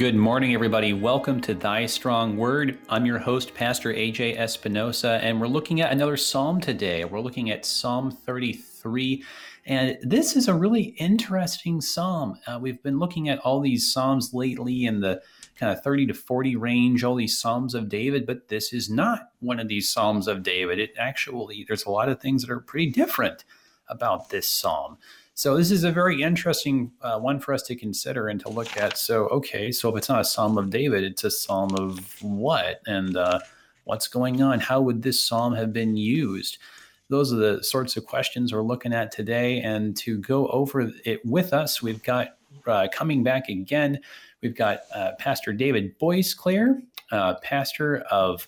Good morning, everybody. Welcome to Thy Strong Word. I'm your host, Pastor AJ Espinosa, and we're looking at another psalm today. We're looking at Psalm 33. And this is a really interesting psalm. Uh, we've been looking at all these psalms lately in the kind of 30 to 40 range, all these psalms of David, but this is not one of these psalms of David. It actually, there's a lot of things that are pretty different about this psalm. So this is a very interesting uh, one for us to consider and to look at. So okay, so if it's not a Psalm of David, it's a Psalm of what and uh, what's going on? How would this psalm have been used? Those are the sorts of questions we're looking at today. And to go over it with us, we've got uh, coming back again. We've got uh, Pastor David Boisclair, uh, pastor of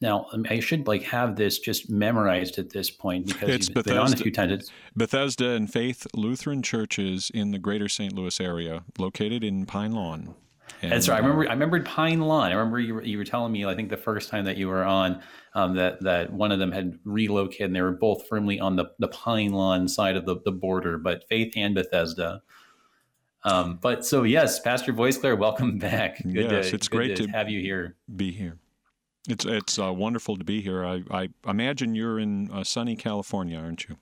now, I should like have this just memorized at this point because it's you've Bethesda, been on a few times. It's, Bethesda and Faith Lutheran churches in the Greater St. Louis area, located in Pine Lawn. And, that's right. I remember. I remembered Pine Lawn. I remember you were, you were telling me. I think the first time that you were on, um, that that one of them had relocated, and they were both firmly on the, the Pine Lawn side of the, the border, but Faith and Bethesda. Um, but so yes, Pastor Boisclair, welcome back. Good yes, to, it's great to, to have you here. Be here. It's it's uh, wonderful to be here. I, I imagine you're in uh, sunny California, aren't you?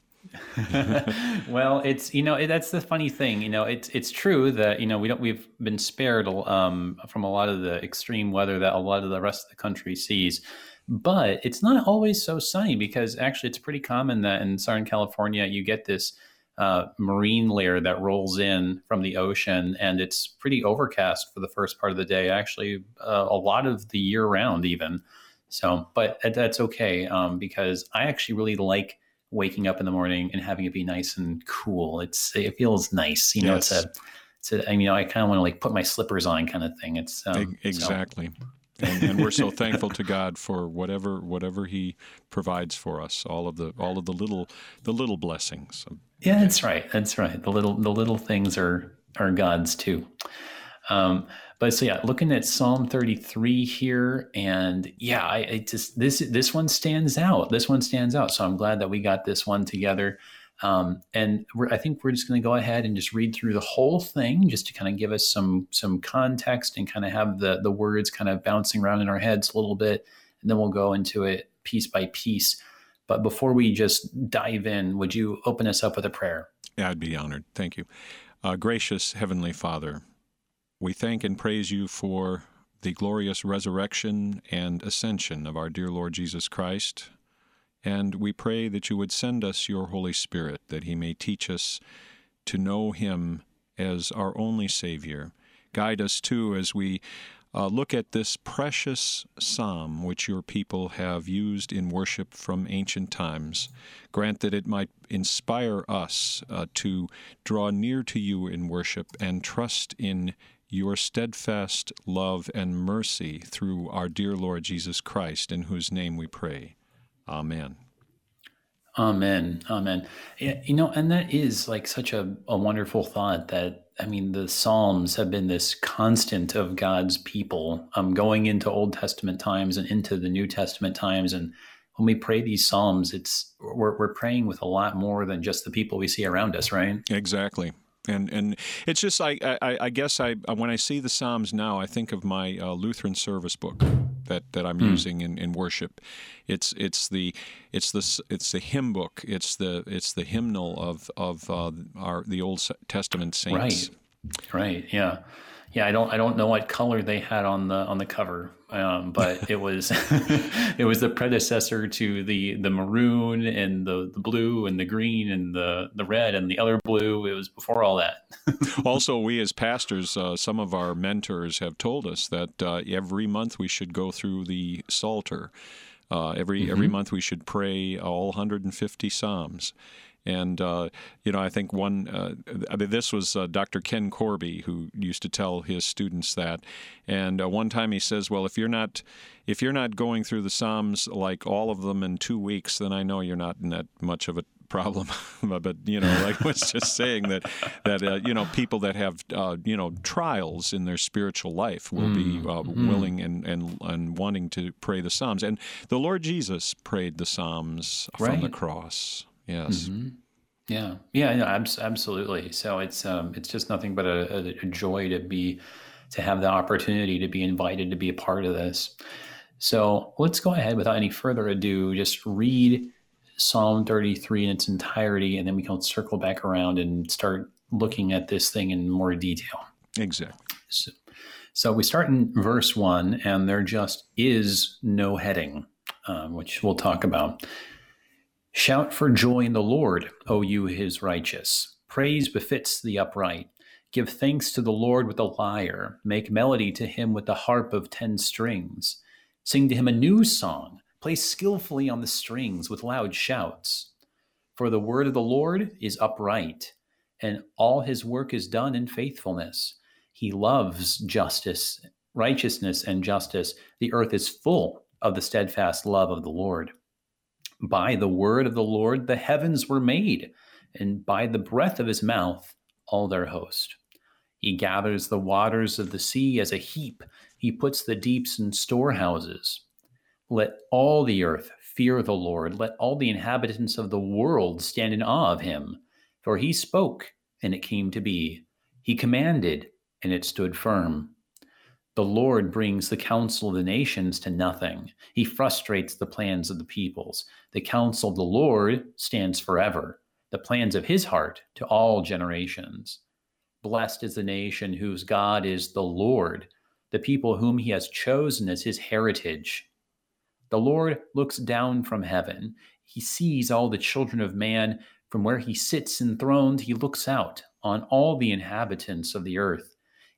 well, it's you know it, that's the funny thing. You know, it's it's true that you know we don't we've been spared um, from a lot of the extreme weather that a lot of the rest of the country sees, but it's not always so sunny because actually it's pretty common that in Southern California you get this uh, marine layer that rolls in from the ocean, and it's pretty overcast for the first part of the day. Actually, uh, a lot of the year round, even. So, but that's okay um, because I actually really like waking up in the morning and having it be nice and cool. It's it feels nice, you know. Yes. It's a it's a, I mean, I kind of want to like put my slippers on, kind of thing. It's um, exactly. So. and, and, we're so thankful to God for whatever whatever He provides for us, all of the all of the little the little blessings. Yeah, that's right. That's right. The little the little things are are God's too. Um, but so yeah, looking at Psalm 33 here, and yeah, I, I, just this this one stands out. This one stands out. So I'm glad that we got this one together. Um, and I think we're just going to go ahead and just read through the whole thing, just to kind of give us some some context and kind of have the the words kind of bouncing around in our heads a little bit, and then we'll go into it piece by piece. But before we just dive in, would you open us up with a prayer? Yeah, I'd be honored. Thank you. Uh, gracious Heavenly Father, we thank and praise you for the glorious resurrection and ascension of our dear Lord Jesus Christ. And we pray that you would send us your Holy Spirit, that he may teach us to know him as our only Savior. Guide us, too, as we uh, look at this precious psalm which your people have used in worship from ancient times. Grant that it might inspire us uh, to draw near to you in worship and trust in your steadfast love and mercy through our dear Lord Jesus Christ, in whose name we pray. Amen. Amen. Amen. You know, and that is like such a, a wonderful thought that I mean, the Psalms have been this constant of God's people um, going into Old Testament times and into the New Testament times. And when we pray these Psalms, it's we're, we're praying with a lot more than just the people we see around us, right? Exactly and and it's just I, I, I guess I when I see the Psalms now I think of my uh, Lutheran service book that, that I'm mm. using in, in worship. It's it's the it's the it's the hymn book. It's the it's the hymnal of of uh, our the Old Testament saints. Right. Right. Yeah. Yeah. I don't I don't know what color they had on the on the cover, um, but it was it was the predecessor to the the maroon and the, the blue and the green and the the red and the other blue. It was before all that. also, we as pastors, uh, some of our mentors have told us that uh, every month we should go through the Psalter. Uh, every mm-hmm. every month we should pray all 150 psalms, and uh, you know, I think one. Uh, I mean, this was uh, Dr. Ken Korby who used to tell his students that. And uh, one time he says, "Well, if you're not, if you're not going through the Psalms like all of them in two weeks, then I know you're not in that much of a problem. but you know, like I was just saying that that uh, you know people that have uh, you know trials in their spiritual life will mm. be uh, mm. willing and, and and wanting to pray the Psalms. And the Lord Jesus prayed the Psalms right. from the cross. Yes. Mm-hmm. Yeah. Yeah. No, absolutely. So it's um, it's just nothing but a, a, joy to be to have the opportunity to be invited to be a part of this. So let's go ahead without any further ado, just read Psalm 33 in its entirety, and then we can circle back around and start looking at this thing in more detail. Exactly. So, so we start in verse one, and there just is no heading, um, which we'll talk about. Shout for joy in the Lord, O you his righteous. Praise befits the upright. Give thanks to the Lord with a lyre. Make melody to him with the harp of ten strings. Sing to him a new song. Play skillfully on the strings with loud shouts. For the word of the Lord is upright, and all his work is done in faithfulness. He loves justice, righteousness, and justice. The earth is full of the steadfast love of the Lord. By the word of the Lord the heavens were made, and by the breath of his mouth all their host. He gathers the waters of the sea as a heap. He puts the deeps in storehouses. Let all the earth fear the Lord. Let all the inhabitants of the world stand in awe of him. For he spoke, and it came to be. He commanded, and it stood firm. The Lord brings the counsel of the nations to nothing. He frustrates the plans of the peoples. The counsel of the Lord stands forever, the plans of his heart to all generations. Blessed is the nation whose God is the Lord, the people whom he has chosen as his heritage. The Lord looks down from heaven. He sees all the children of man. From where he sits enthroned, he looks out on all the inhabitants of the earth.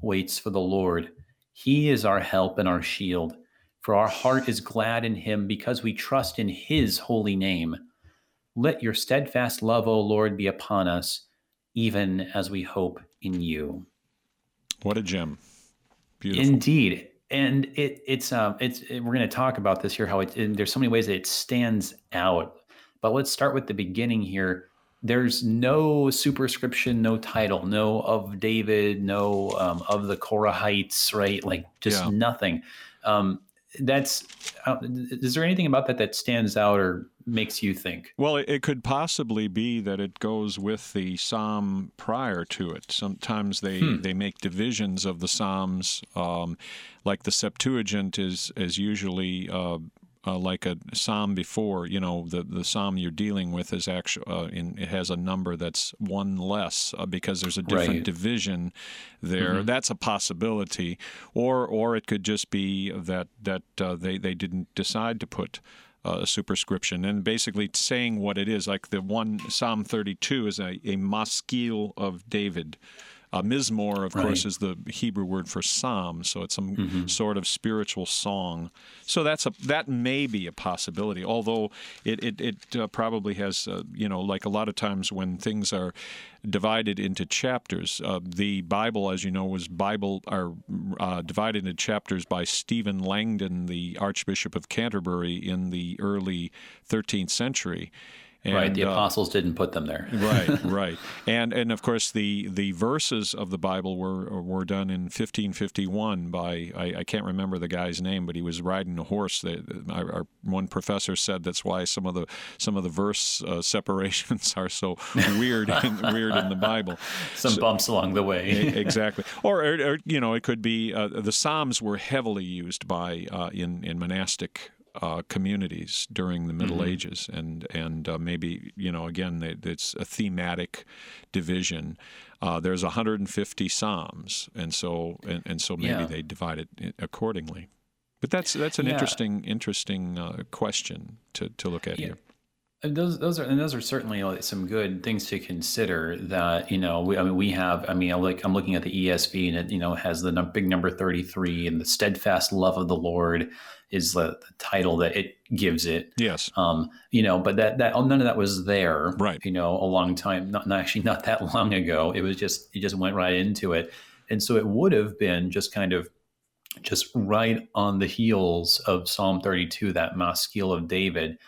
waits for the Lord. He is our help and our shield. For our heart is glad in him because we trust in his holy name. Let your steadfast love, O Lord, be upon us, even as we hope in you. What a gem! Beautiful. Indeed, and it it's um it's it, we're going to talk about this here how it there's so many ways that it stands out. But let's start with the beginning here. There's no superscription, no title, no of David, no um, of the Korahites, right? Like just yeah. nothing. Um, that's uh, is there anything about that that stands out or makes you think? Well, it, it, could possibly be that it goes with the psalm prior to it. Sometimes they, hmm. they make divisions of the psalms, um, like the Septuagint is is usually. Uh, uh, like a psalm before, you know, the, the psalm you're dealing with is actually uh, in, it has a number that's one less uh, because there's a different right. division there. Mm-hmm. That's a possibility, or or it could just be that that uh, they they didn't decide to put uh, a superscription and basically saying what it is. Like the one Psalm 32 is a, a maskil of David. Uh, Mizmor, of right. course, is the Hebrew word for psalm, so it's some mm-hmm. sort of spiritual song. So that's a that may be a possibility. Although it it, it uh, probably has uh, you know like a lot of times when things are divided into chapters. Uh, the Bible, as you know, was Bible are uh, divided into chapters by Stephen Langton, the Archbishop of Canterbury, in the early 13th century. And, right, the uh, apostles uh, didn't put them there. right, right, and and of course the the verses of the Bible were were done in 1551 by I, I can't remember the guy's name, but he was riding a horse. That our, our, one professor said that's why some of the some of the verse uh, separations are so weird in, weird in the Bible. Some so, bumps along the way. exactly, or, or, or, you know it could be uh, the Psalms were heavily used by uh, in in monastic uh, communities during the Middle mm-hmm. Ages, and and uh, maybe you know again it's a thematic division. Uh, there's 150 psalms, and so and, and so maybe yeah. they divide it accordingly. But that's that's an yeah. interesting interesting uh, question to, to look at yeah. here. And those those are and those are certainly some good things to consider. That you know, we, I mean, we have. I mean, I like I'm looking at the ESV, and it you know has the big number 33, and the steadfast love of the Lord is the, the title that it gives it. Yes. Um, you know, but that that none of that was there. Right. You know, a long time, not, not actually not that long ago. It was just it just went right into it, and so it would have been just kind of just right on the heels of Psalm 32, that Maskil of David.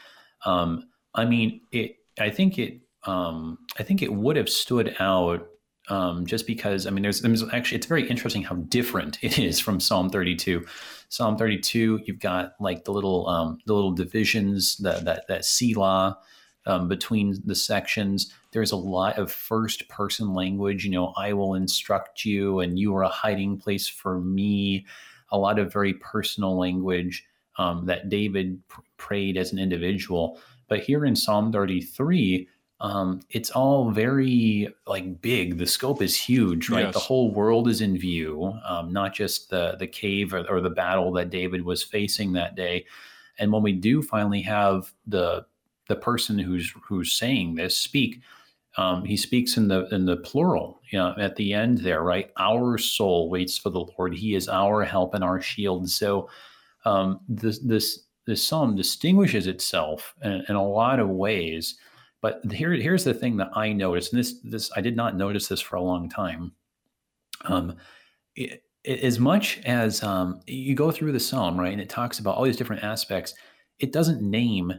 Um, I mean, it. I think it. Um, I think it would have stood out um, just because. I mean, there's, there's actually it's very interesting how different it is from Psalm 32. Psalm 32, you've got like the little um, the little divisions, that that that Selah um, between the sections. There's a lot of first person language. You know, I will instruct you, and you are a hiding place for me. A lot of very personal language um, that David pr- prayed as an individual. But here in Psalm 33, um, it's all very like big. The scope is huge, right? Yes. The whole world is in view, um, not just the the cave or, or, the battle that David was facing that day. And when we do finally have the the person who's who's saying this speak, um, he speaks in the in the plural, you know, at the end there, right? Our soul waits for the Lord; He is our help and our shield. So, um, this this this psalm distinguishes itself in, in, a lot of ways. But here here's the thing that I noticed, and this this I did not notice this for a long time. Um, it, as much as um, you go through the psalm, right, and it talks about all these different aspects, it doesn't name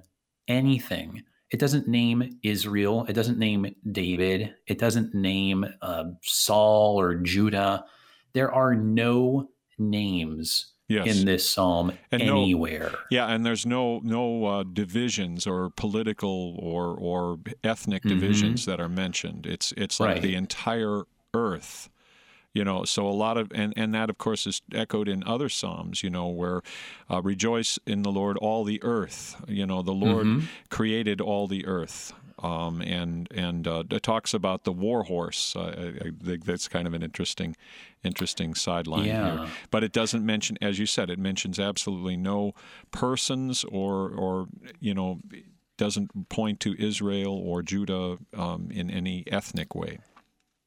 anything. It doesn't name Israel. It doesn't name David. It doesn't name uh, Saul or Judah. There are no names yes. in this psalm and anywhere. No, yeah, and there's no no uh, divisions or political or or ethnic mm-hmm. divisions that are mentioned. It's it's like right. the entire earth you know so a lot of and and that of course is echoed in other psalms you know where uh, rejoice in the lord all the earth you know the lord mm-hmm. created all the earth um, and and uh, it talks about the war horse. Uh, I, think that's kind of an interesting, interesting sideline yeah. here. But it doesn't mention, as you said, it mentions absolutely no persons or or you know doesn't point to Israel or Judah um, in any ethnic way.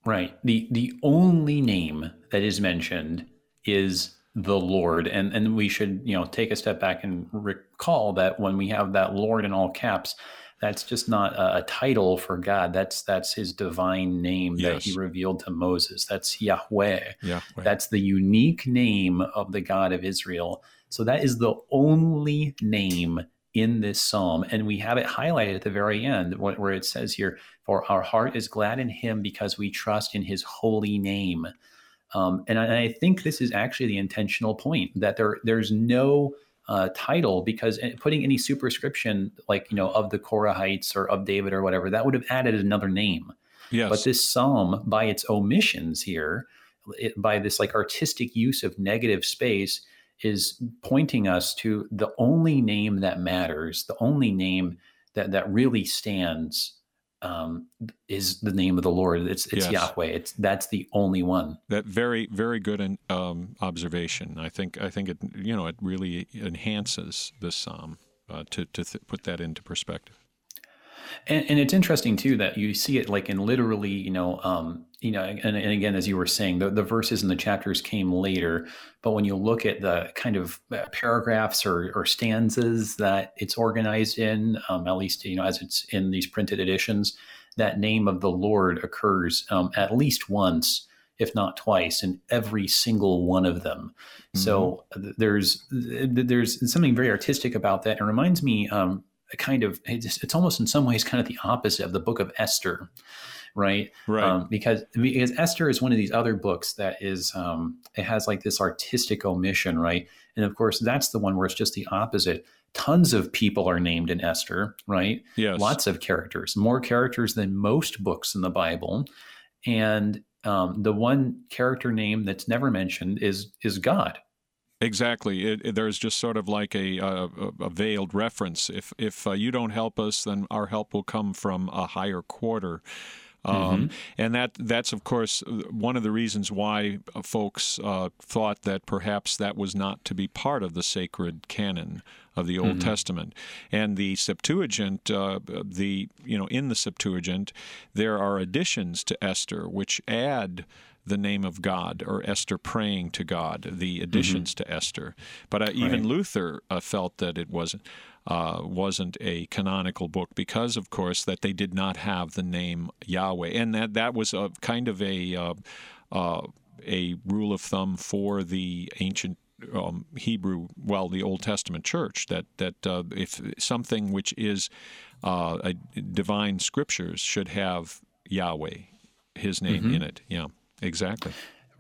Right. The the only name that is mentioned is the Lord. And and we should, you know, take a step back and recall that when we have that Lord in all caps, that's just not a, a title for God. That's that's his divine name yes. that he revealed to Moses. That's Yahweh. Yahweh. That's the unique name of the God of Israel. So that is the only name in this psalm. And we have it highlighted at the very end where it says here, For our heart is glad in him because we trust in his holy name. Um, and, I, and, I, think this is actually the intentional point that there there's no uh, title because putting any superscription like you know of the Korahites or of David or whatever that would have added another name. Yes. But this psalm, by its omissions here, it, by this like artistic use of negative space, is pointing us to the only name that matters, the only name that that really stands um, is the name of the Lord. It's it's yes. Yahweh. It's that's the only one. That very very good um, observation. I think I think it you know it really enhances this psalm uh, to to th- put that into perspective. And, and, it's interesting too that you see it like in literally, you know, um, you know, and, and again, as you were saying, the, the verses and the chapters came later, but when you look at the kind of uh, paragraphs or, or stanzas that it's organized in, um, at least you know as it's in these printed editions, that name of the Lord occurs um, at least once if not twice, in every single one of them. Mm-hmm. So there's there's something very artistic about that. It reminds me um, kind of it's, it's, almost in some ways kind of the opposite of the book of Esther, right? Right. Um, because because Esther is one of these other books that is um, it has like this artistic omission, right? And of course, that's the one where it's just the opposite. Tons of people are named in Esther, right? Yes. Lots of characters, more characters than most books in the Bible, and um, the one character name that's never mentioned is is God Exactly. It, it, there's just sort of like a, a, a veiled reference. If if uh, you don't help us, then our help will come from a higher quarter. Um, mm-hmm. And that that's of course one of the reasons why uh, folks uh, thought that perhaps that was not to be part of the sacred canon of the Old mm-hmm. Testament. And the Septuagint, uh, the you know in the Septuagint, there are additions to Esther which add the name of God or Esther praying to God, the additions mm-hmm. to Esther. But uh, even right. Luther uh, felt that it wasn't. Uh, wasn't a canonical book because, of course, that they did not have the name Yahweh, and that that was a kind of a uh, uh, a rule of thumb for the ancient um, Hebrew, well, the Old Testament church, that that uh, if something which is uh, a divine scriptures should have Yahweh, His name mm-hmm. in it. Yeah, exactly.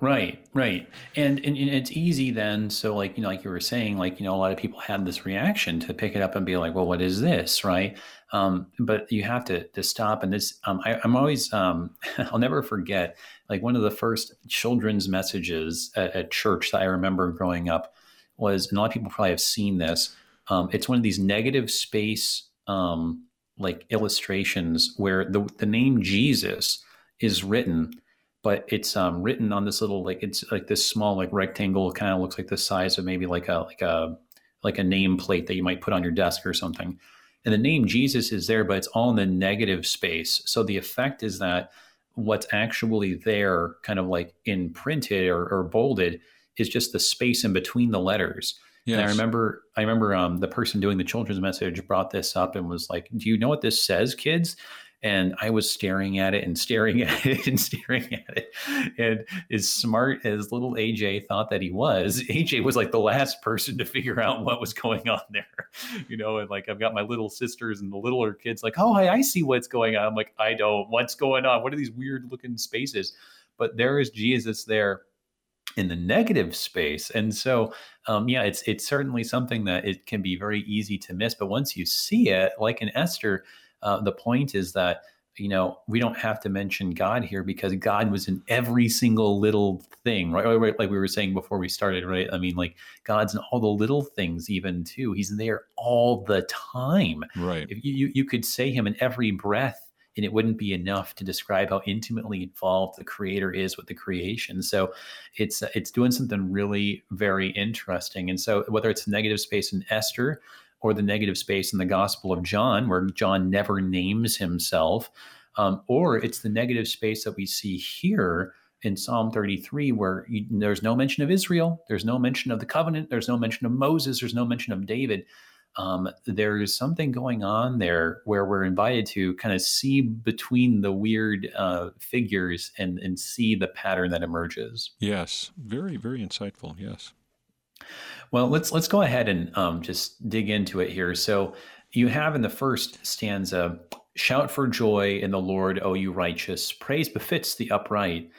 Right, right, and, and, and it's easy then. So, like you know, like you were saying, like you know, a lot of people had this reaction to pick it up and be like, "Well, what is this?" Right? Um, but you have to to stop. And this, um, I, am always, um, I'll never forget, like one of the first children's messages at, at, church that I remember growing up was, and a lot of people probably have seen this. Um, it's one of these negative space um, like illustrations where the the name Jesus is written but it's um, written on this little like it's like this small like rectangle kind of looks like the size of maybe like a like a like a nameplate that you might put on your desk or something. And the name jesus is there but it's all in the negative space. So the effect is that what's actually there kind of like imprinted or, or bolded is just the space in between the letters. Yes. and i remember i remember um, the person doing the children's message brought this up and was like do you know what this says kids and I was staring at it and staring at it and staring at it. And as smart as little AJ thought that he was, AJ was like the last person to figure out what was going on there. You know, and like I've got my little sisters and the littler kids like, oh, I, I see what's going on. I'm like, I don't. What's going on? What are these weird looking spaces? But there is Jesus there in the negative space and so um, yeah it's it's certainly something that it can be very easy to miss but once you see it like in esther uh, the point is that you know we don't have to mention God here because God was in every single little thing, right? right? Like we were saying before we started, right? I mean, like God's in all the little things, even too. He's there all the time. Right. If you you could say Him in every breath and it wouldn't be enough to describe how intimately involved the creator is with the creation so it's it's doing something really very interesting and so whether it's negative space in esther or the negative space in the Gospel of John, where John never names himself, um, or it's the negative space that we see here in Psalm 33, where you, there's no mention of Israel, there's no mention of the covenant, there's no mention of Moses, there's no mention of David. Um, there's something going on there where we're invited to kind of see between the weird uh, figures and, and see the pattern that emerges. Yes, very, very insightful. Yes. Well, let's let's go ahead and um, just dig into it here. So you have in the first stanza, "Shout for joy in the Lord, O you righteous! Praise befits the upright."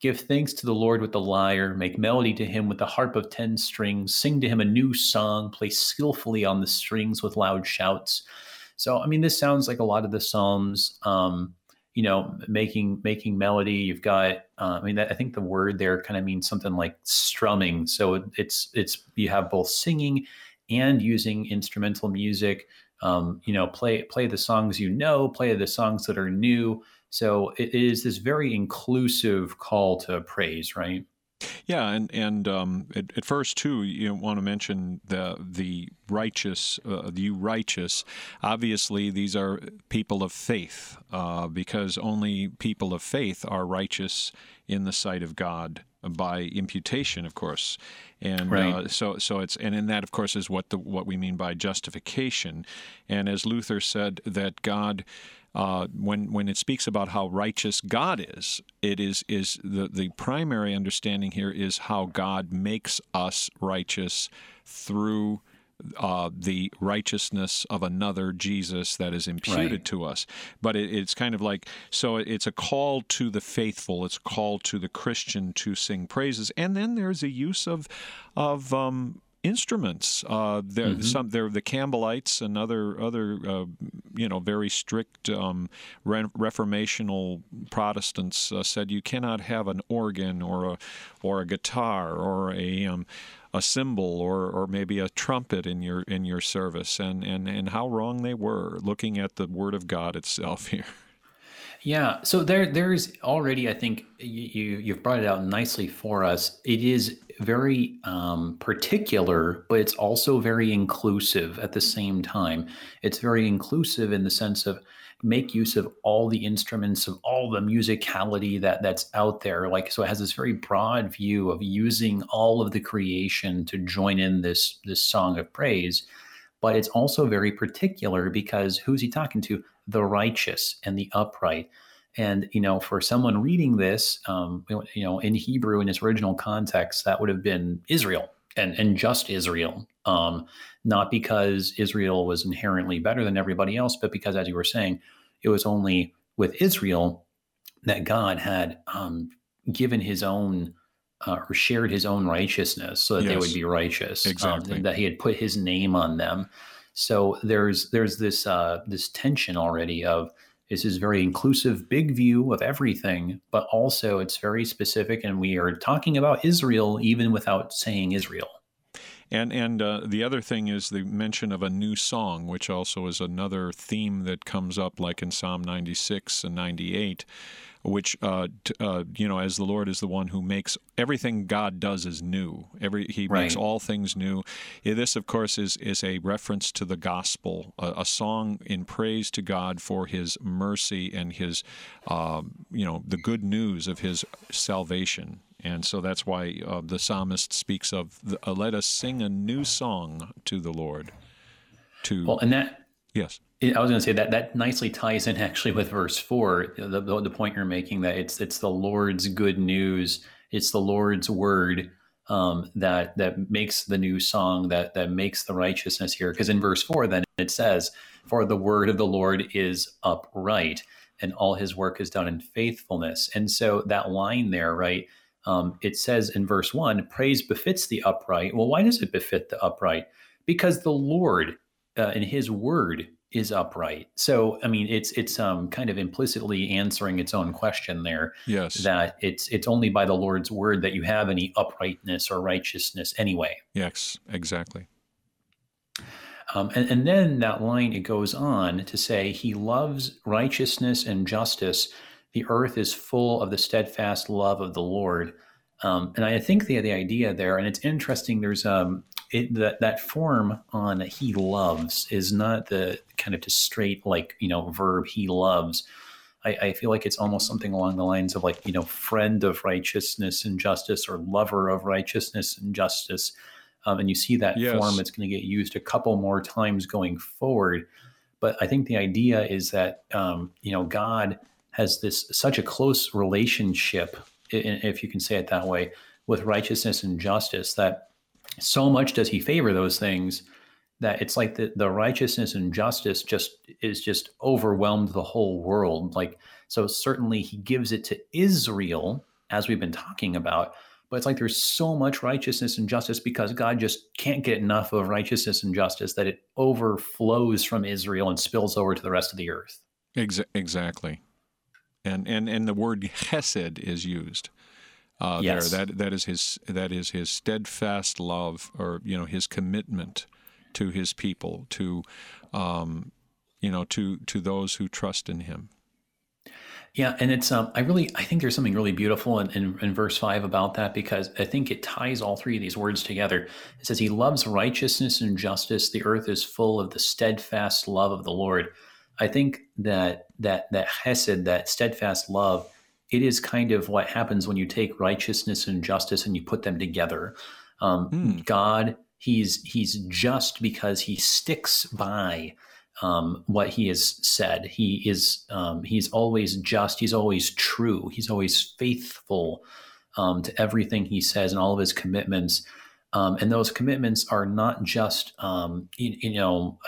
Give thanks to the Lord with the lyre, make melody to him with the harp of ten strings, sing to him a new song, play skillfully on the strings with loud shouts. So, I mean, this sounds like a lot of the Psalms. Um, you know, making making melody. You've got, uh, I mean, I think the word there kind of means something like strumming. So it's it's you have both singing and using instrumental music. Um, you know, play play the songs you know, play the songs that are new. So it is this very inclusive call to praise, right? Yeah, and and um, at, at, first too, you want to mention the the righteous, uh, the righteous. Obviously, these are people of faith, uh, because only people of faith are righteous in the sight of God by imputation, of course, and right. uh, so so it's and in that, of course, is what the what we mean by justification, and as Luther said that God uh, when when it speaks about how righteous God is, it is is the the primary understanding here is how God makes us righteous through uh, the righteousness of another Jesus that is imputed right. to us. But it, it's kind of like so it's a call to the faithful. It's a call to the Christian to sing praises, and then there's a use of of um, instruments. Uh, they're mm-hmm. some they're the Campbellites and other other uh, you know very strict um, re- reformational Protestants uh, said you cannot have an organ or a or a guitar or a um, a cymbal or, or maybe a trumpet in your in your service and, and, and how wrong they were looking at the word of God itself here. Yeah, so there there's already I think you you've brought it out nicely for us. It is very um, particular, but it's also very inclusive at the same time. It's very inclusive in the sense of make use of all the instruments of all the musicality that that's out there like so it has this very broad view of using all of the creation to join in this this song of praise but it's also very particular because who's he talking to the righteous and the upright and you know, for someone reading this, um, you know, in Hebrew in its original context, that would have been Israel, and and just Israel. Um, not because Israel was inherently better than everybody else, but because, as you were saying, it was only with Israel that God had um, given His own uh, or shared His own righteousness, so that yes, they would be righteous. Um, exactly. That He had put His name on them. So there's there's this uh, this tension already of this is very inclusive, big view of everything, but also it's very specific, and we are talking about Israel even without saying Israel. And and uh, the other thing is the mention of a new song, which also is another theme that comes up, like in Psalm 96 and 98 which uh, t- uh, you know, as the Lord is the one who makes everything God does is new. Every He right. makes all things new. This, of course, is is a reference to the gospel, a, a song in praise to God for His mercy and His, um, you know, the good news of His salvation. And so that's why uh, the psalmist speaks of, the, uh, "Let us sing a new song to the Lord." To well, and that yes, I was going to say that that nicely ties in actually with verse four, the, the, the, point you're making that it's it's the Lord's good news, it's the Lord's word um, that that makes the new song, that that makes the righteousness here. Because in verse four, then it says, "For the word of the Lord is upright, and all His work is done in faithfulness." And so that line there, right? Um, it says in verse one, "Praise befits the upright." Well, why does it befit the upright? Because the Lord, uh, in His word is upright. So I mean it's it's um kind of implicitly answering its own question there. Yes. That it's it's only by the Lord's word that you have any uprightness or righteousness anyway. Yes, exactly. Um, and, and then that line it goes on to say he loves righteousness and justice. The earth is full of the steadfast love of the Lord. Um, and I think the the idea there, and it's interesting. There's um, it, that that form on he loves is not the kind of just straight like you know verb he loves. I, I, feel like it's almost something along the lines of like you know friend of righteousness and justice or lover of righteousness and justice. Um, and you see that yes. form it's going to get used a couple more times going forward. But I think the idea is that um, you know God has this such a close relationship, if you can say it that way, with righteousness and justice that so much does he favor those things that it's like the, the righteousness and justice just is just overwhelmed the whole world. Like so certainly he gives it to israel as we've been talking about but it's like there's so much righteousness and justice because god just can't get enough of righteousness and justice that it overflows from israel and spills over to the rest of the earth. Exactly and and and the word hesed is used uh, yes. there. That that is his that is his steadfast love, or you know, his commitment to his people, to um, you know, to to those who trust in him. Yeah, and it's um, I really I think there's something really beautiful in, in, in, verse five about that because I think it ties all three of these words together. It says he loves righteousness and justice. The earth is full of the steadfast love of the Lord. I think that that that hesed, that steadfast love, it is kind of what happens when you take righteousness and justice and you put them together. Um, mm. God, he's he's just because he sticks by um, what he has said. He is um, he's always just. He's always true. He's always faithful um, to everything he says and all of his commitments. Um, and those commitments are not just um, you, you, know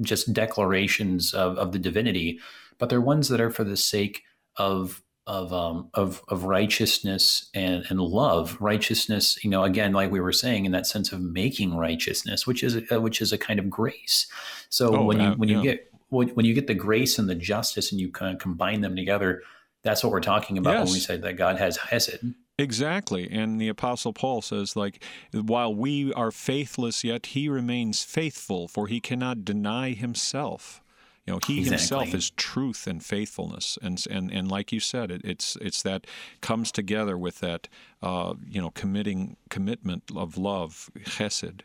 just declarations of, of the divinity, but they're ones that are for the sake of of um, of of righteousness and and love. Righteousness, you know, again, like we were saying, in that sense of making righteousness, which is a, which is a kind of grace. So oh, when you when yeah. you get when you get the grace and the justice, and you kind of combine them together, that's what we're talking about yes. when we say that God has hesed. Exactly. And the Apostle Paul says, like, while we are faithless, yet he remains faithful, for he cannot deny himself. You know, He exactly. Himself is truth and faithfulness, and and and like you said, it, it's it's that comes together with that uh, you know committing commitment of love, chesed.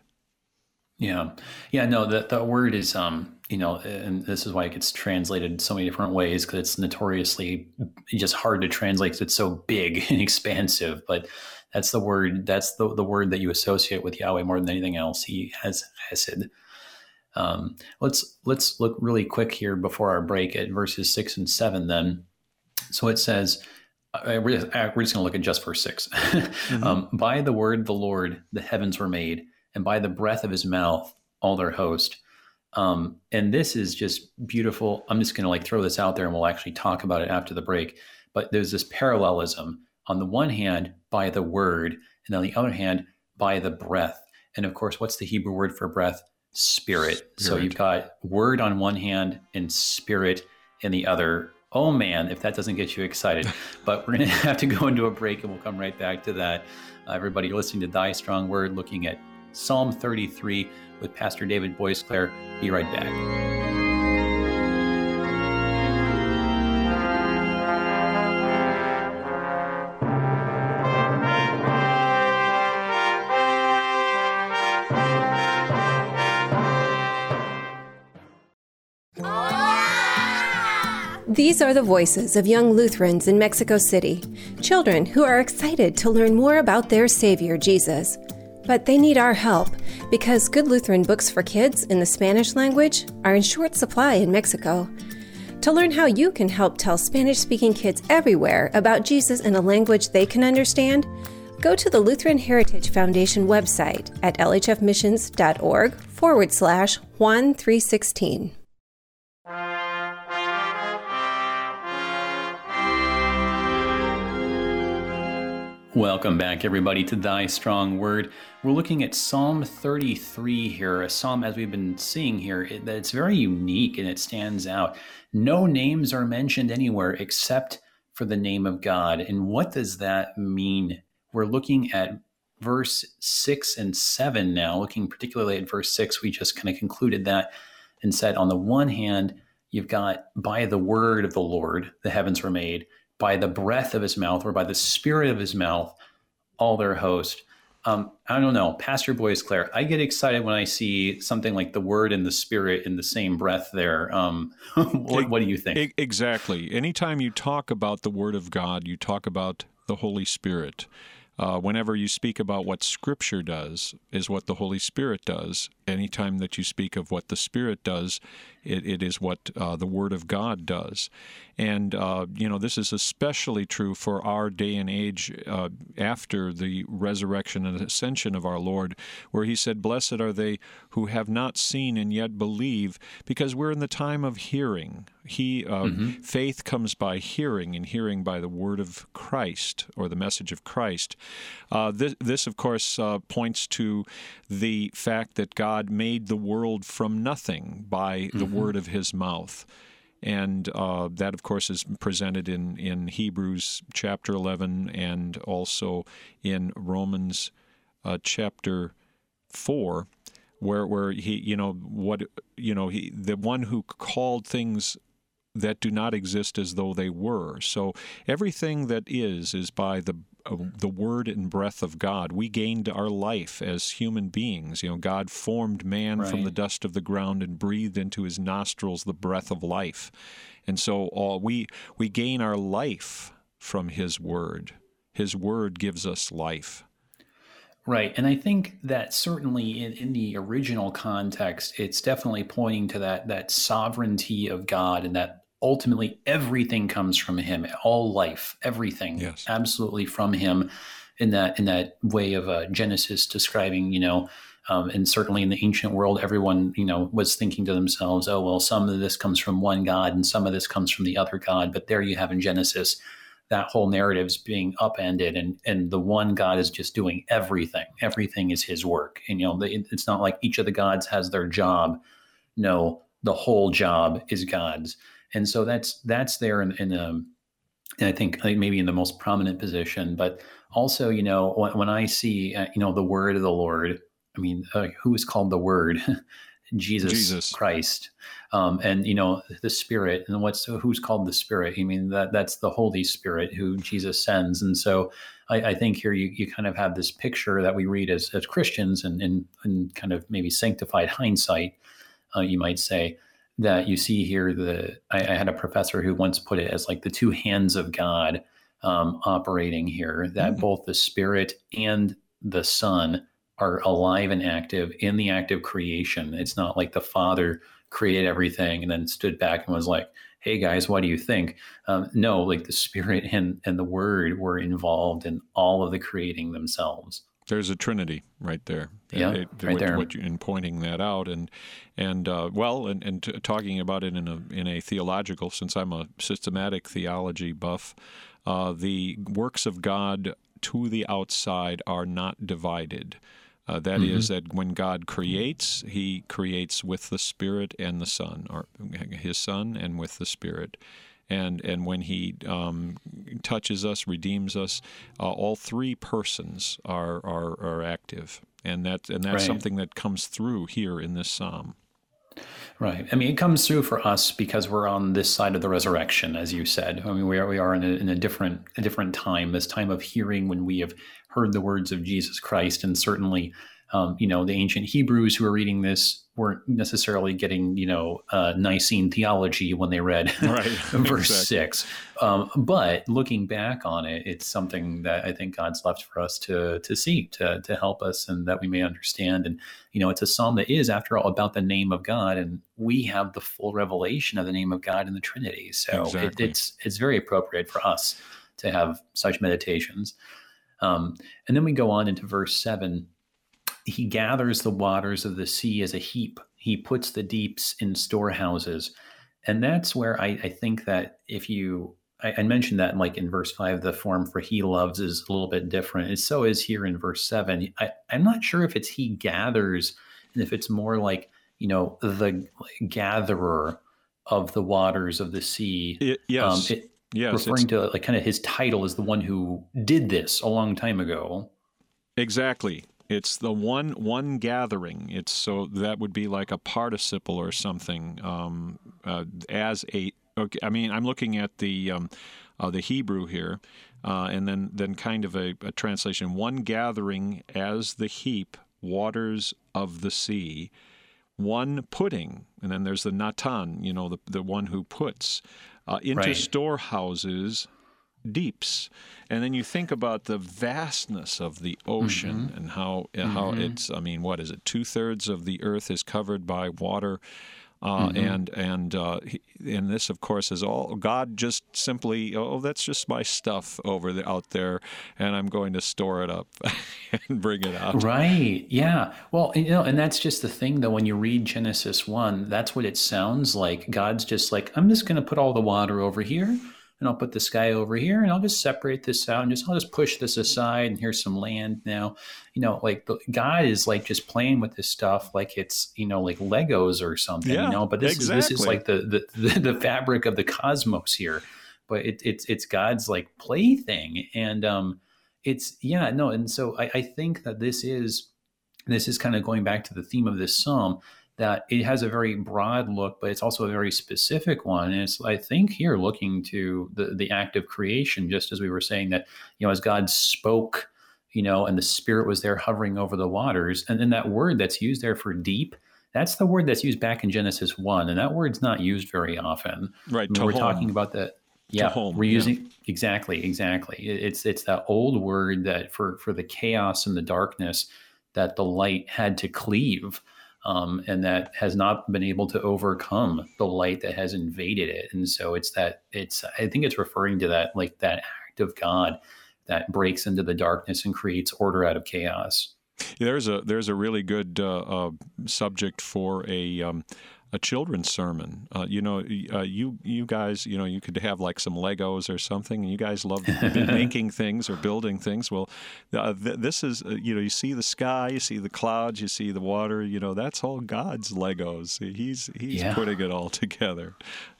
Yeah, yeah. No, that the word is um you know, and this is why it gets translated so many different ways because it's notoriously just hard to translate because it's so big and expansive. But that's the word. That's the the word that you associate with Yahweh more than anything else. He has chesed. Um, let's let's look really quick here before our break at verses six and seven. Then, so it says, uh, we're, just, uh, we're just going to look at just verse 6 mm-hmm. um, by the word of the lord the heavens were made and by the breath of his mouth all their host um, and this is just beautiful i'm just going to like throw this out there and we'll actually talk about it after the break but there's this parallelism on the one hand by the word and on the other hand by the breath and of course what's the hebrew word for breath spirit. spirit. so you've got word on one hand and spirit in the other oh man, if that doesn't get you excited. but we're going to have to go into a break and we'll come right back to that. Uh, everybody listening to Thy Strong Word, looking at Psalm 33 with Pastor David Boisclair. Be right back. These are the voices of young Lutherans in Mexico City, children who are excited to learn more about their Savior, Jesus. But they need our help because good Lutheran books for kids in the Spanish language are in short supply in Mexico. To learn how you can help tell Spanish speaking kids everywhere about Jesus in a language they can understand, go to the Lutheran Heritage Foundation website at lhfmissions.org forward slash Juan 316. Welcome back, everybody, to Thy Strong Word. We're looking at Psalm 33 here, a psalm, as we've been seeing here, that it's very unique and it stands out. No names are mentioned anywhere except for the name of God. And what does that mean? We're looking at verse 6 and 7 now, looking particularly at verse 6. We just kind of concluded that and said, on the one hand, you've got by the word of the Lord, the heavens were made by the breath of his mouth or by the spirit of his mouth, all their host. Um, I don't know, Pastor Boisclair. I get excited when I see something like the word and the spirit in the same breath there. Um, what, what do you think? Exactly. Anytime you talk about the word of God, you talk about the Holy Spirit. Uh, whenever you speak about what Scripture does, is what the Holy Spirit does. Anytime that you speak of what the Spirit does, it, it is what uh, the Word of God does. And, uh, you know, this is especially true for our day and age uh, after the resurrection and ascension of our Lord, where He said, Blessed are they who have not seen and yet believe, because we're in the time of hearing. He uh, mm-hmm. faith comes by hearing, and hearing by the word of Christ or the message of Christ. Uh, this, this, of course, uh, points to the fact that God made the world from nothing by mm-hmm. The word of His mouth. And uh, that, of course, is presented in, in Hebrews chapter 11 and also in Romans uh, chapter 4, where, where he, you know, what, you know, he, the one who called things that do not exist as though they were. So everything that is, is by the the word and breath of God. We gained our life as human beings. You know, God formed man right. from the dust of the ground and breathed into his nostrils the breath of life. And so all we we gain our life from his word. His word gives us life. Right. And I think that certainly in, in the original context, it's definitely pointing to that that sovereignty of God and that ultimately everything comes from him all life everything yes. absolutely from him in that in that way of uh, genesis describing you know um, and certainly in the ancient world everyone you know was thinking to themselves oh well some of this comes from one god and some of this comes from the other god but there you have in genesis that whole narrative is being upended and and the one god is just doing everything. Everything is his work. And you know it's not like each of the gods has their job. No the whole job is god's and so that's that's there in, in um, and I think, maybe in the most prominent position. But also, you know, when, when I see uh, you know the word of the Lord, I mean, uh, who is called the Word? Jesus, Jesus, Christ, um, and you know the Spirit, and what's who's called the Spirit? I mean that that's the Holy Spirit who Jesus sends, and so I, I think here you, you kind of have this picture that we read as, as Christians, and in, in kind of maybe sanctified hindsight, uh, you might say, that you see here. The I, I, had a professor who once put it as like the two hands of God um, operating here. That mm-hmm. both the Spirit and the Son are alive and active in the act of creation. It's not like the Father created everything and then stood back and was like, "Hey guys, what do you think?" Um, no, like the Spirit and and the Word were involved in all of the creating themselves. There's a trinity right there. Yeah, it, right what, there. What you, in pointing that out, and and uh, well, and, and t- talking about it in a in a theological, since I'm a systematic theology buff, uh, the works of God to the outside are not divided. Uh, that mm-hmm. is that when God creates, He creates with the Spirit and the Son, or His Son, and with the Spirit and and when he um, touches us, redeems us, uh, all three persons are are, are active, and that and that's right. something that comes through here in this psalm. Right. I mean, it comes through for us because we're on this side of the resurrection, as you said. I mean, we are we are in a, in a different a different time, this time of hearing when we have heard the words of Jesus Christ, and certainly um, you know, the ancient Hebrews who were reading this weren't necessarily getting, you know, uh, Nicene theology when they read right. verse exactly. six. Um, but looking back on it, it's something that I think God's left for us to to see, to to help us, and that we may understand. And you know, it's a psalm that is, after all, about the name of God, and we have the full revelation of the name of God in the Trinity. So exactly. it, it's it's very appropriate for us to have such meditations. Um, and then we go on into verse seven he gathers the waters of the sea as a heap. He puts the deeps in storehouses. And that's where I, I think that if you, I, I, mentioned that like in verse five, the form for he loves is a little bit different. And so is here in verse seven. I, I'm not sure if it's he gathers and if it's more like, you know, the gatherer of the waters of the sea. It, yes. Um, it, yes. Referring to like kind of his title as the one who did this a long time ago. Exactly. It's the one one gathering. It's so that would be like a participle or something um, uh, as a. Okay, I mean, I'm looking at the um, uh, the Hebrew here, uh, and then then kind of a, a, translation. One gathering as the heap waters of the sea. One putting, and then there's the Natan, you know, the the one who puts uh, into right. storehouses deeps. And then you think about the vastness of the ocean mm-hmm. and how uh, how mm-hmm. it's. I mean, what is it? Two thirds of the earth is covered by water. Uh, mm-hmm. and and uh, and this, of course, is all God. Just simply, oh, that's just my stuff over the, out there, and I'm going to store it up and bring it out. Right? Yeah. Well, you know, and that's just the thing, though. When you read Genesis one, that's what it sounds like. God's just like, I'm just going to put all the water over here and I'll put this guy over here and I'll just separate this out and just I'll just push this aside and here's some land now. You know, like the God is like just playing with this stuff like it's, you know, like Legos or something, yeah, you know, but this exactly. is this is like the, the the fabric of the cosmos here. But it, it's it's God's like plaything. And um it's yeah, no, and so I, I think that this is this is kind of going back to the theme of this psalm that it has a very broad look, but it's also a very specific one. And it's, I think, here looking to the, the act of creation, just as we were saying that, you know, as God spoke, you know, and the Spirit was there hovering over the waters. And then that word that's used there for deep, that's the word that's used back in Genesis 1. And that word's not used very often. Right. I mean, we're talking about that. Yeah, home, we're using yeah. exactly, exactly. It's it's that old word that for for the chaos and the darkness that the light had to cleave um, and that has not been able to overcome the light that has invaded it. And so it's that it's I think it's referring to that like that act of God that breaks into the darkness and creates order out of chaos. Yeah, there's a there's a really good uh, uh, subject for a um, a children's sermon. Uh, you know, uh, you you guys, you know, you could have like some Legos or something. And you guys love making things or building things. Well, uh, th- this is uh, you know, you see the sky, you see the clouds, you see the water. You know, that's all God's Legos. He's he's yeah. putting it all together.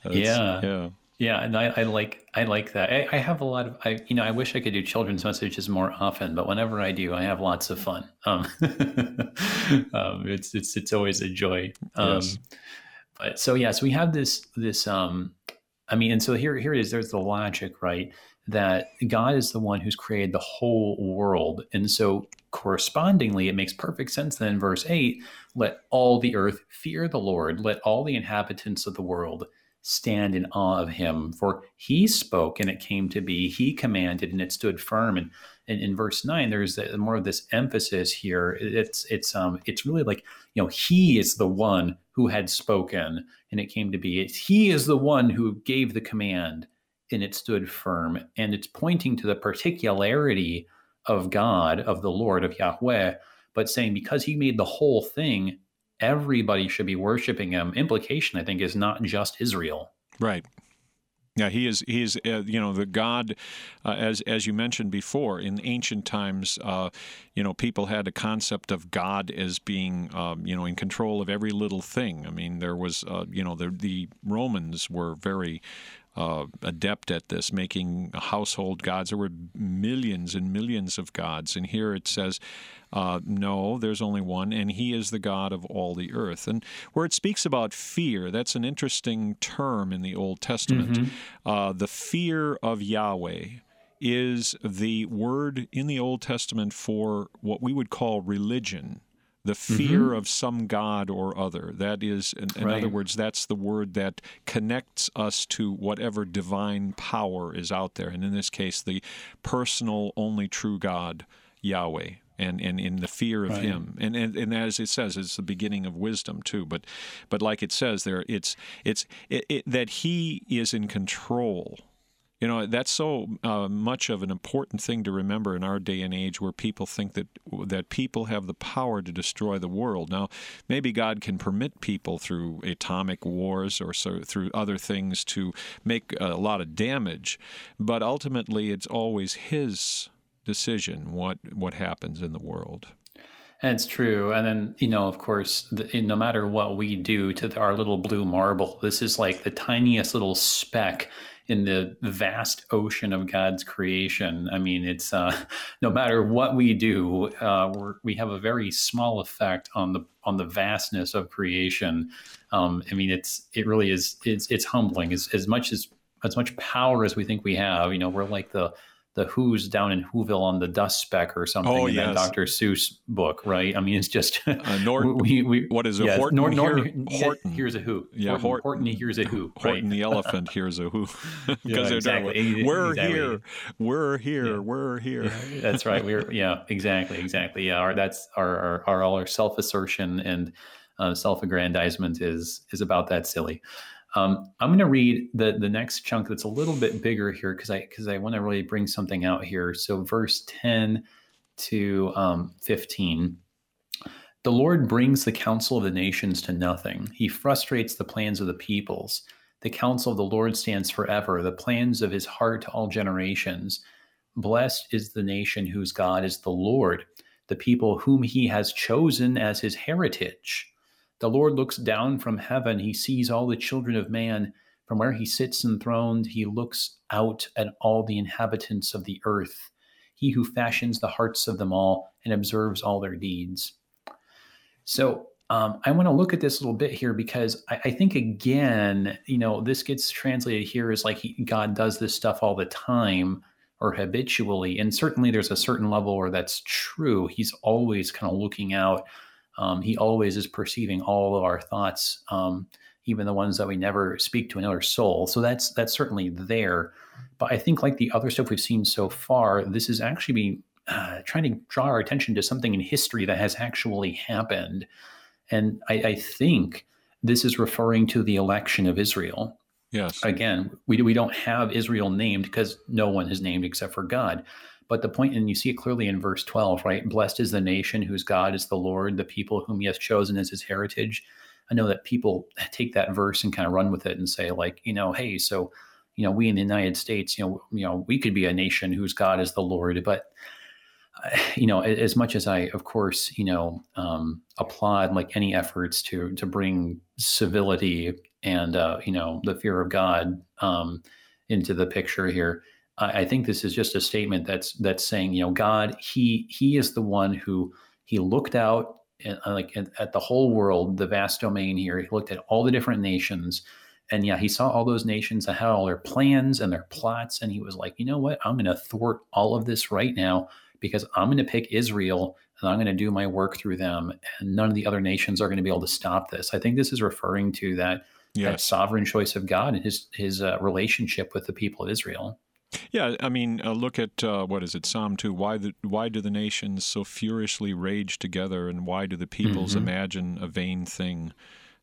yeah, yeah. Yeah, and I, I, like I like that. I, I, have a lot of I you know I wish I could do children's messages more often, but whenever I do, I have lots of fun. Um, um, it's it's it's always a joy. Um, yes. But so yes, yeah, so we have this this um I mean, and so here here it is. There's the logic, right? That God is the one who's created the whole world, and so correspondingly, it makes perfect sense. Then, verse eight, let all the earth fear the Lord. Let all the inhabitants of the world stand in awe of him for he spoke and it came to be he commanded and it stood firm and in, in verse nine, there's more of this emphasis here. It's it's um it's really like you know he is the one who had spoken, and it came to be. It's, he is the one who gave the command, and it stood firm. And it's pointing to the particularity of God, of the Lord, of Yahweh, but saying because He made the whole thing, everybody should be worshiping Him. Implication, I think, is not just Israel. Right. Yeah, he is. He is. Uh, you know, the God, uh, as as you mentioned before, in ancient times, uh, you know, people had a concept of God as being, um, you know, in control of every little thing. I mean, there was, uh, you know, the the Romans were very uh, adept at this, making household gods. There were millions and millions of gods, and here it says, uh, "No, there's only one, and He is the God of all the earth." And where it speaks about fear, that's an interesting term in the Old Testament. Mm-hmm. Uh, the fear of Yahweh is the word in the Old Testament for what we would call religion the fear mm-hmm. of some god or other. That is, in, in right. other words, that's the word that connects us to whatever divine power is out there. And in this case, the personal, only true God, Yahweh. And, and in the fear of right. him and, and and as it says it's the beginning of wisdom too but but like it says there it's it's it, it, that he is in control you know, that's so uh, much of an important thing to remember in our day and age where people think that that people have the power to destroy the world. Now, maybe God can permit people through atomic wars or so, through other things to make a lot of damage, but ultimately it's always his decision what what happens in the world. And it's true. And then, you know, of course, the, no matter what we do to our little blue marble, this is like the tiniest little speck in the vast ocean of God's creation. I mean, it's uh, no matter what we do, uh, we have a very small effect on the on the vastness of creation. Um, I mean, it's it really is it's it's humbling as as much as as much power as we think we have. You know, we're like the the Who's down in Whoville on the dust speck or something oh, in yes. that Dr. Seuss book, right? I mean, it's just uh, we, we, what is it? Horton, Horton, Horton Hears a Who. Yeah, Horton, Horton Hears a Who. Horton the elephant hears a who. Because yeah, they're exactly. we're exactly. here, we're here, yeah. we're here. that's right. We're yeah, exactly, exactly. Yeah, our, that's our, our, our all our self assertion and uh, self aggrandizement is is about that silly. Um, I'm going to read the the next chunk that's a little bit bigger here because I because I want to really bring something out here. So verse 10 to um, 15. The Lord brings the counsel of the nations to nothing. He frustrates the plans of the peoples. The counsel of the Lord stands forever, the plans of his heart to all generations. Blessed is the nation whose God is the Lord, the people whom he has chosen as his heritage. The Lord looks down from heaven. He sees all the children of man. From where he sits enthroned, he looks out at all the inhabitants of the earth. He who fashions the hearts of them all and observes all their deeds. So um, I want to look at this a little bit here because I, I, think again, you know, this gets translated here as like he, God does this stuff all the time or habitually, and certainly there's a certain level where that's true. He's always kind of looking out um, he always is perceiving all of our thoughts, um, even the ones that we never speak to another soul. So that's that's certainly there. But I think, like the other stuff we've seen so far, this is actually being uh, trying to draw our attention to something in history that has actually happened. And I, I think this is referring to the election of Israel. Yes. Again, we, we don't have Israel named because no one is named except for God. But the point, and you see it clearly in verse 12, right? Blessed is the nation whose God is the Lord, the people whom he has chosen as his heritage. I know that people take that verse and kind of run with it and say, like, you know, hey, so, you know, we in the United States, you know, you know, we could be a nation whose God is the Lord. But, you know, as much as I, of course, you know, um, applaud like any efforts to to bring civility and uh, you know the fear of God um, into the picture here, I, think this is just a statement that's that's saying, you know, God, He He is the one who He looked out and, uh, like at the whole world, the vast domain here. He looked at all the different nations, and yeah, He saw all those nations that had all their plans and their plots, and He was like, you know what, I'm going to thwart all of this right now because I'm going to pick Israel and I'm going to do my work through them, and none of the other nations are going to be able to stop this. I think this is referring to that, yes. that sovereign choice of God and His His uh, relationship with the people of Israel. Yeah, I mean, uh, look at uh, what is it, Psalm two. Why the why do the nations so furiously rage together, and why do the peoples mm-hmm. imagine a vain thing?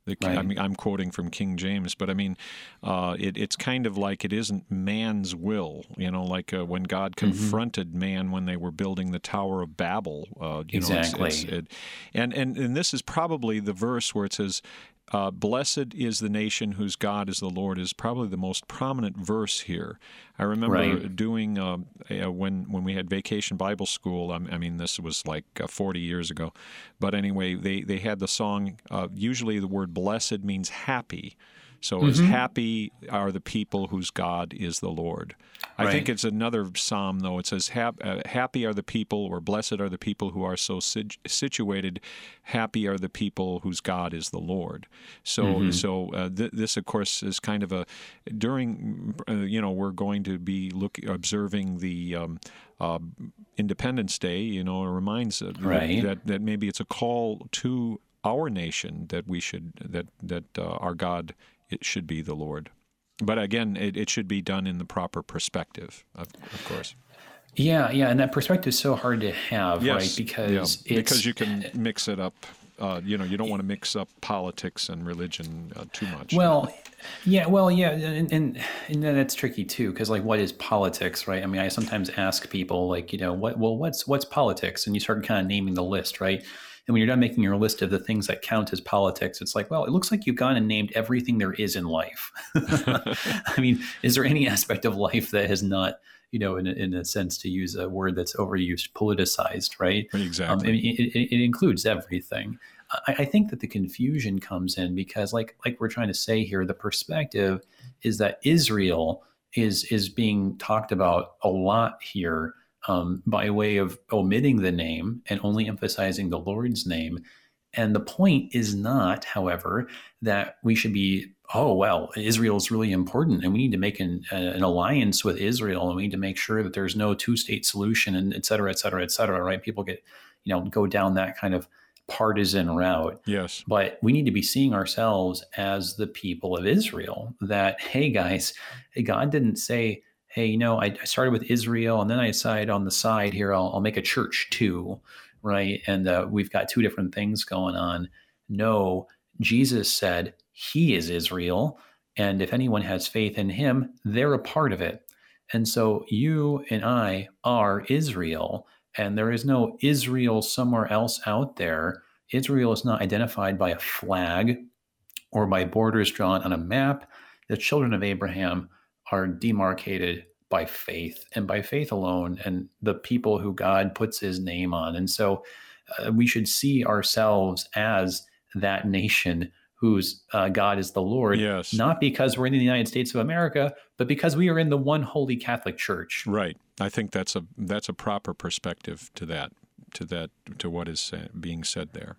The, right. I mean, I'm quoting from King James, but I mean, uh, it, it's kind of like it isn't man's will, you know, like uh, when God mm-hmm. confronted mm-hmm. man when they were building the Tower of Babel. Uh, you exactly. Know, it's, it's, it, and, and and this is probably the verse where it says, uh, blessed is the nation whose God is the Lord is probably the most prominent verse here. I remember right. doing uh, when when we had Vacation Bible School. I mean, this was like uh, 40 years ago, but anyway, they they had the song. Uh, usually, the word blessed means happy. So, mm-hmm. as happy are the people whose God is the Lord. I think it's another psalm, though. It says, uh, Happy are the people, or blessed are the people who are so situated. Happy are the people whose God is the Lord. So, mm-hmm. so uh, th- this, of course, is kind of a during, uh, you know, we're going to be look observing the. Um, uh, Independence Day, you know, it reminds uh, right. that, that maybe it's a call to our nation that we should that that uh, our God it should be the Lord. But again, it, it should be done in the proper perspective, of, of course. Yeah, yeah, and that perspective is so hard to have, yes, right? Because yeah, because you can mix it up. Uh, you know, you don't want to mix up politics and religion uh, too much. Well, yeah, well, yeah, and and, and that's tricky too, because like, what is politics, right? I mean, I sometimes ask people, like, you know, what, well, what's what's politics, and you start kind of naming the list, right? And when you're done making your list of the things that count as politics, it's like, well, it looks like you've gone and named everything there is in life. I mean, is there any aspect of life that has not, you know, in, in a sense, to use a word that's overused, politicized, right? Exactly. Um, it, it, it, includes everything. I, I think that the confusion comes in because, like, like we're trying to say here, the perspective is that Israel is is being talked about a lot here um, by way of omitting the name and only emphasizing the Lord's name. And the point is not, however, that we should be, oh, well, Israel is really important and we need to make an, uh, an alliance with Israel and we need to make sure that there's no two state solution and et cetera, et cetera, et cetera, right? People get, you know, go down that kind of partisan route. Yes. But we need to be seeing ourselves as the people of Israel that, hey, guys, God didn't say, hey, you know, I, I, started with Israel and then I decided on the side here, I'll, I'll make a church too, right? And uh, we've got two different things going on. No, Jesus said he is Israel. And if anyone has faith in him, they're a part of it. And so you and I are Israel. And there is no Israel somewhere else out there. Israel is not identified by a flag or by borders drawn on a map. The children of Abraham are demarcated by faith and by faith alone and the people who God puts his name on. And so uh, we should see ourselves as that nation whose uh, God is the Lord, yes. not because we're in the United States of America, but because we are in the one holy Catholic Church. Right. I think that's a that's a proper perspective to that to that to what is being said there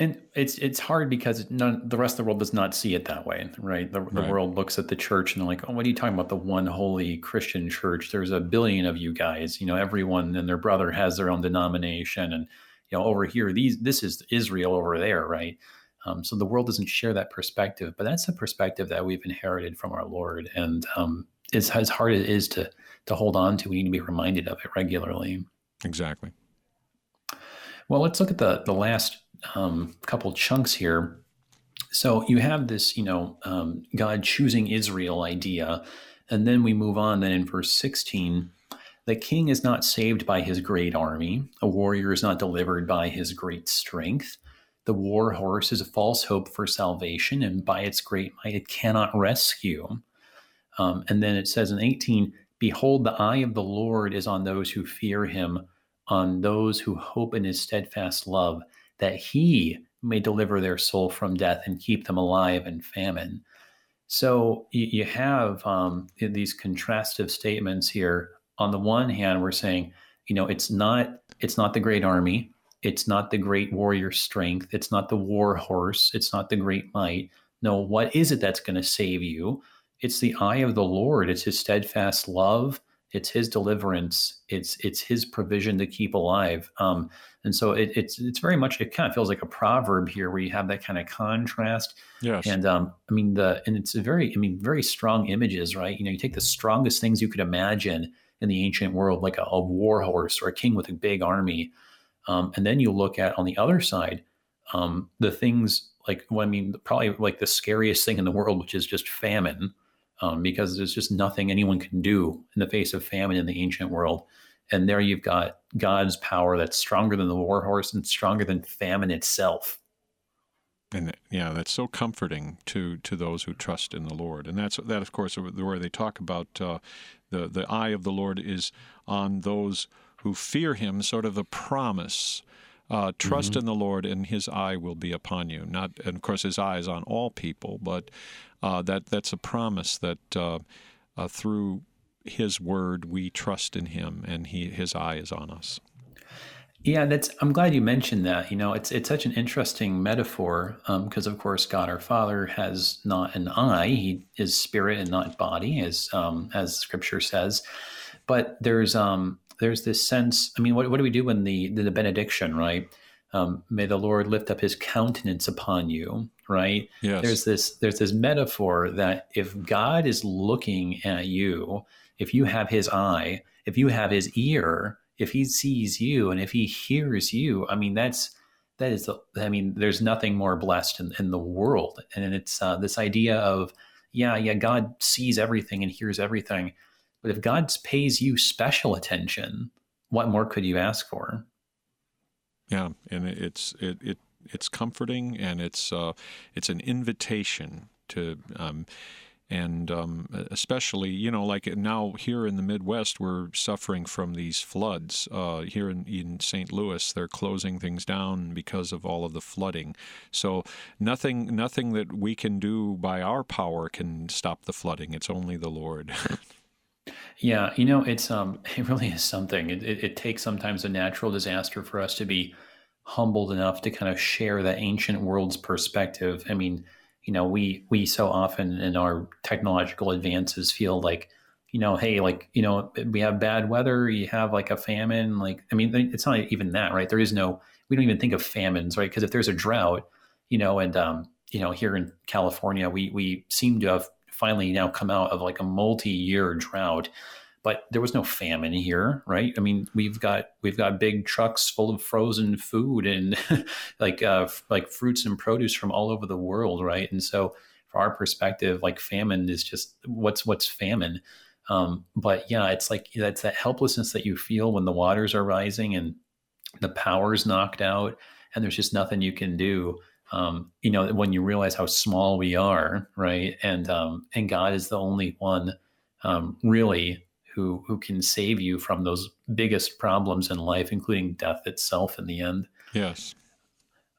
and it's it's hard because none, the rest of the world does not see it that way, right? The, the right. world looks at the church and they're like, "Oh, what are you talking about? The one holy Christian church? There's a billion of you guys. You know, everyone and their brother has their own denomination, and you know, over here, these this is Israel over there, right? Um, so the world doesn't share that perspective, but that's a perspective that we've inherited from our Lord, and um, it's as hard as it is to to hold on to. We need to be reminded of it regularly. Exactly. Well, let's look at the the last um, couple chunks here. So you have this, you know, um, God choosing Israel idea, and then we move on. Then in verse sixteen, the king is not saved by his great army. A warrior is not delivered by his great strength. The war horse is a false hope for salvation, and by its great might it cannot rescue. Um, and then it says in 18, Behold, the eye of the Lord is on those who fear him, on those who hope in his steadfast love that he may deliver their soul from death and keep them alive in famine. So you, have um, these contrastive statements here. On the one hand, we're saying, you know, it's not it's not the great army, it's not the great warrior strength, it's not the war horse, it's not the great might. No, what is it that's going to save you? It's the eye of the Lord. It's His steadfast love. It's His deliverance. It's it's His provision to keep alive. Um, And so it, it's it's very much it kind of feels like a proverb here where you have that kind of contrast. Yes. And um, I mean the and it's a very I mean very strong images, right? You know, you take the strongest things you could imagine in the ancient world, like a, a war horse or a king with a big army, um, and then you look at on the other side um, the things like well, I mean probably like the scariest thing in the world, which is just famine, um, because there's just nothing anyone can do in the face of famine in the ancient world. And there you've got God's power that's stronger than the war horse and stronger than famine itself. And yeah, that's so comforting to to those who trust in the Lord. And that's that, of course, where they talk about uh, the the eye of the Lord is on those who fear Him. Sort of the promise. Uh, trust mm-hmm. in the Lord, and His eye will be upon you. Not, and of course, His eye is on all people, but uh, that that's a promise that uh, uh, through His word we trust in Him, and He His eye is on us. Yeah, that's. I'm glad you mentioned that. You know, it's it's such an interesting metaphor because, um, of course, God our Father has not an eye; He is spirit and not body, as um, as Scripture says. But there's um, there's this sense. I mean, what, what do we do when the the, the benediction, right? Um, may the Lord lift up His countenance upon you, right? Yes. There's this there's this metaphor that if God is looking at you, if you have his eye, if you have his ear, if he sees you and if he hears you, I mean that's that is I mean there's nothing more blessed in, in the world. And it's uh, this idea of yeah, yeah, God sees everything and hears everything. But if God pays you special attention, what more could you ask for? Yeah, and it's it, it it's comforting and it's uh, it's an invitation to um, and um, especially you know like now here in the Midwest we're suffering from these floods uh, here in, in St. Louis they're closing things down because of all of the flooding so nothing nothing that we can do by our power can stop the flooding it's only the Lord yeah you know it's um it really is something it, it, it takes sometimes a natural disaster for us to be humbled enough to kind of share the ancient world's perspective. I mean, you know, we we so often in our technological advances feel like, you know, hey, like you know, we have bad weather, you have like a famine, like I mean, it's not even that, right? There is no, we don't even think of famines, right? Because if there's a drought, you know, and um, you know, here in California, we we seem to have finally now come out of like a multi-year drought but there was no famine here right? I mean we've got we've got big trucks full of frozen food and like uh, like fruits and produce from all over the world right? And so from our perspective like famine is just what's what's famine? Um, but yeah it's like that's that helplessness that you feel when the waters are rising and the power's knocked out and there's just nothing you can do. Um, you know when you realize how small we are right? And um, and god is the only one um, really who who can save you from those biggest problems in life, including death itself in the end. Yes.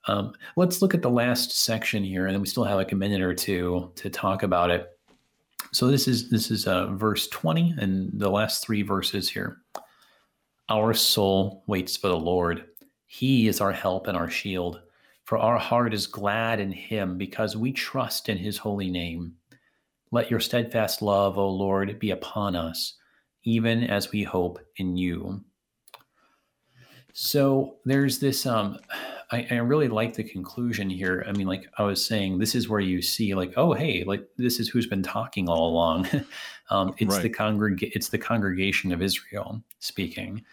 Um, let's look at the last section here, and then we still have like a minute or two to talk about it. So this is this is uh, verse twenty, and the last three verses here. Our soul waits for the Lord; He is our help and our shield. For our heart is glad in Him because we trust in His holy name. Let your steadfast love, O Lord, be upon us even as we hope in you. So there's this um I, I, really like the conclusion here. I mean, like I was saying, this is where you see like, oh hey, like this is who's been talking all along. um, it's right. the congreg it's the congregation of Israel speaking.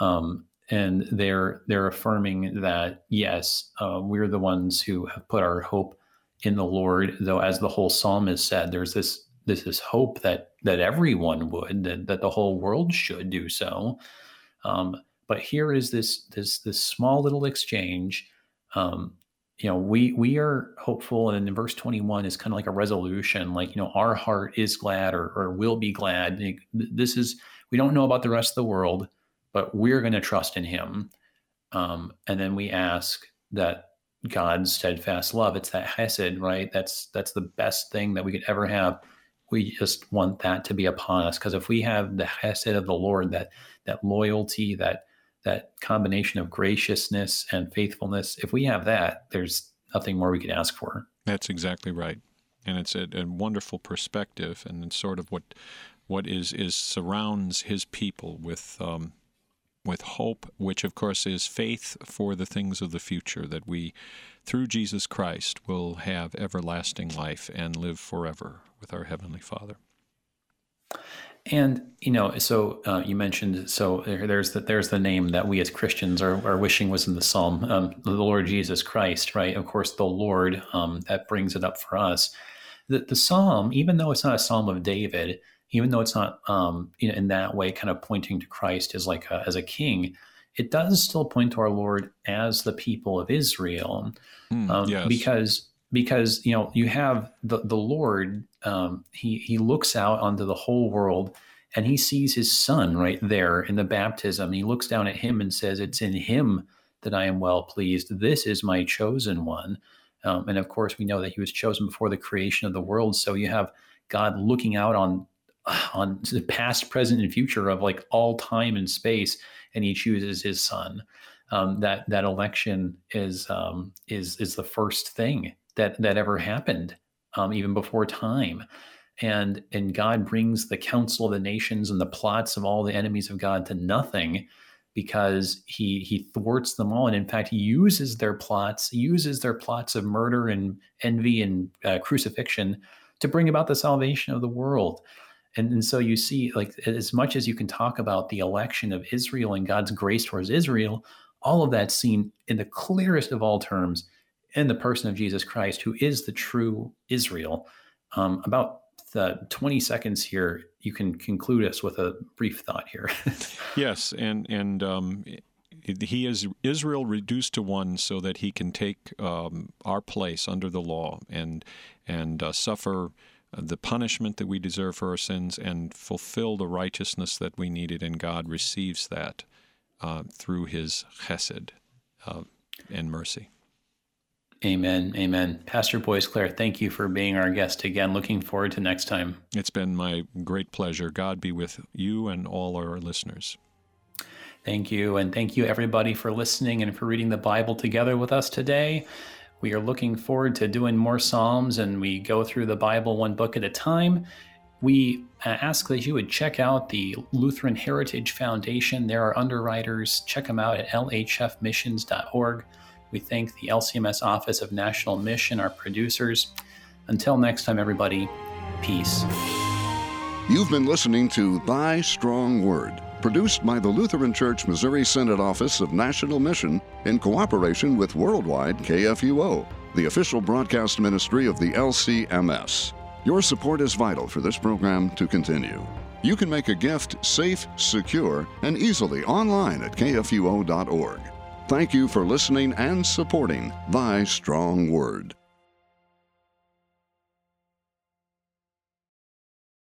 Um, and they're they're affirming that yes, uh, we're the ones who have put our hope in the Lord, though as the whole psalm is said, there's this this is hope that that everyone would that, that the whole world should do so. Um, but here is this this this small little exchange. Um, you know we we are hopeful and in verse 21 is kind of like a resolution like you know our heart is glad or, or will be glad. This is we don't know about the rest of the world but we're going to trust in him. Um, and then we ask that god's steadfast love it's that hesed right? That's that's the best thing that we could ever have we just want that to be upon us because if we have the hesed of the Lord, that that loyalty, that that combination of graciousness and faithfulness, if we have that, there's nothing more we could ask for. That's exactly right, and it's a, a wonderful perspective, and it's sort of what what is is surrounds His people with um, with hope, which of course is faith for the things of the future, that we, through Jesus Christ, will have everlasting life and live forever with our Heavenly Father. And you know, so uh, you mentioned so there's the, there's the name that we as Christians are, are wishing was in the Psalm, um, the Lord Jesus Christ, right? Of course, the Lord um, that brings it up for us. The, the Psalm, even though it's not a Psalm of David, even though it's not um, you know, in that way kind of pointing to Christ as like a, as a king, it does still point to our Lord as the people of Israel, mm, um, yes. because because you know you have the the Lord. Um, he he looks out onto the whole world and he sees his son right there in the baptism. He looks down at him and says, "It's in him that I am well pleased. This is my chosen one." Um, and of course, we know that he was chosen before the creation of the world. So you have God looking out on on the past, present, and future of like all time and space, and he chooses his son. Um, that that election is um, is is the first thing that that ever happened, um, even before time, and and God brings the counsel of the nations and the plots of all the enemies of God to nothing, because he he thwarts them all, and in fact he uses their plots, uses their plots of murder and envy and uh, crucifixion to bring about the salvation of the world. And, and so you see, like, as much as you can talk about the election of Israel and God's grace towards Israel, all of that's seen in the clearest of all terms in the person of Jesus Christ, who is the true Israel. Um, about the 20 seconds here, you can conclude us with a brief thought here. yes, and and um, he is Israel reduced to one, so that he can take um, our place under the law and and uh, suffer the punishment that we deserve for our sins and fulfill the righteousness that we needed, and God receives that uh, through His chesed uh, and mercy. Amen. Amen. Pastor Boyce Claire, thank you for being our guest again. Looking forward to next time. It's been my great pleasure. God be with you and all our listeners. Thank you. And thank you, everybody, for listening and for reading the Bible together with us today. We are looking forward to doing more Psalms and we go through the Bible one book at a time. We uh, ask that you would check out the Lutheran Heritage Foundation. There are underwriters. Check them out at lhfmissions.org. We thank the LCMS Office of National Mission, our producers. Until next time, everybody, peace. You've been listening to Thy Strong Word produced by the Lutheran Church Missouri Synod Office of National Mission in cooperation with Worldwide KFUO, the official broadcast ministry of the LCMS. Your support is vital for this program to continue. You can make a gift safe, secure, and easily online at kfuo.org. Thank you for listening and supporting Thy Strong Word.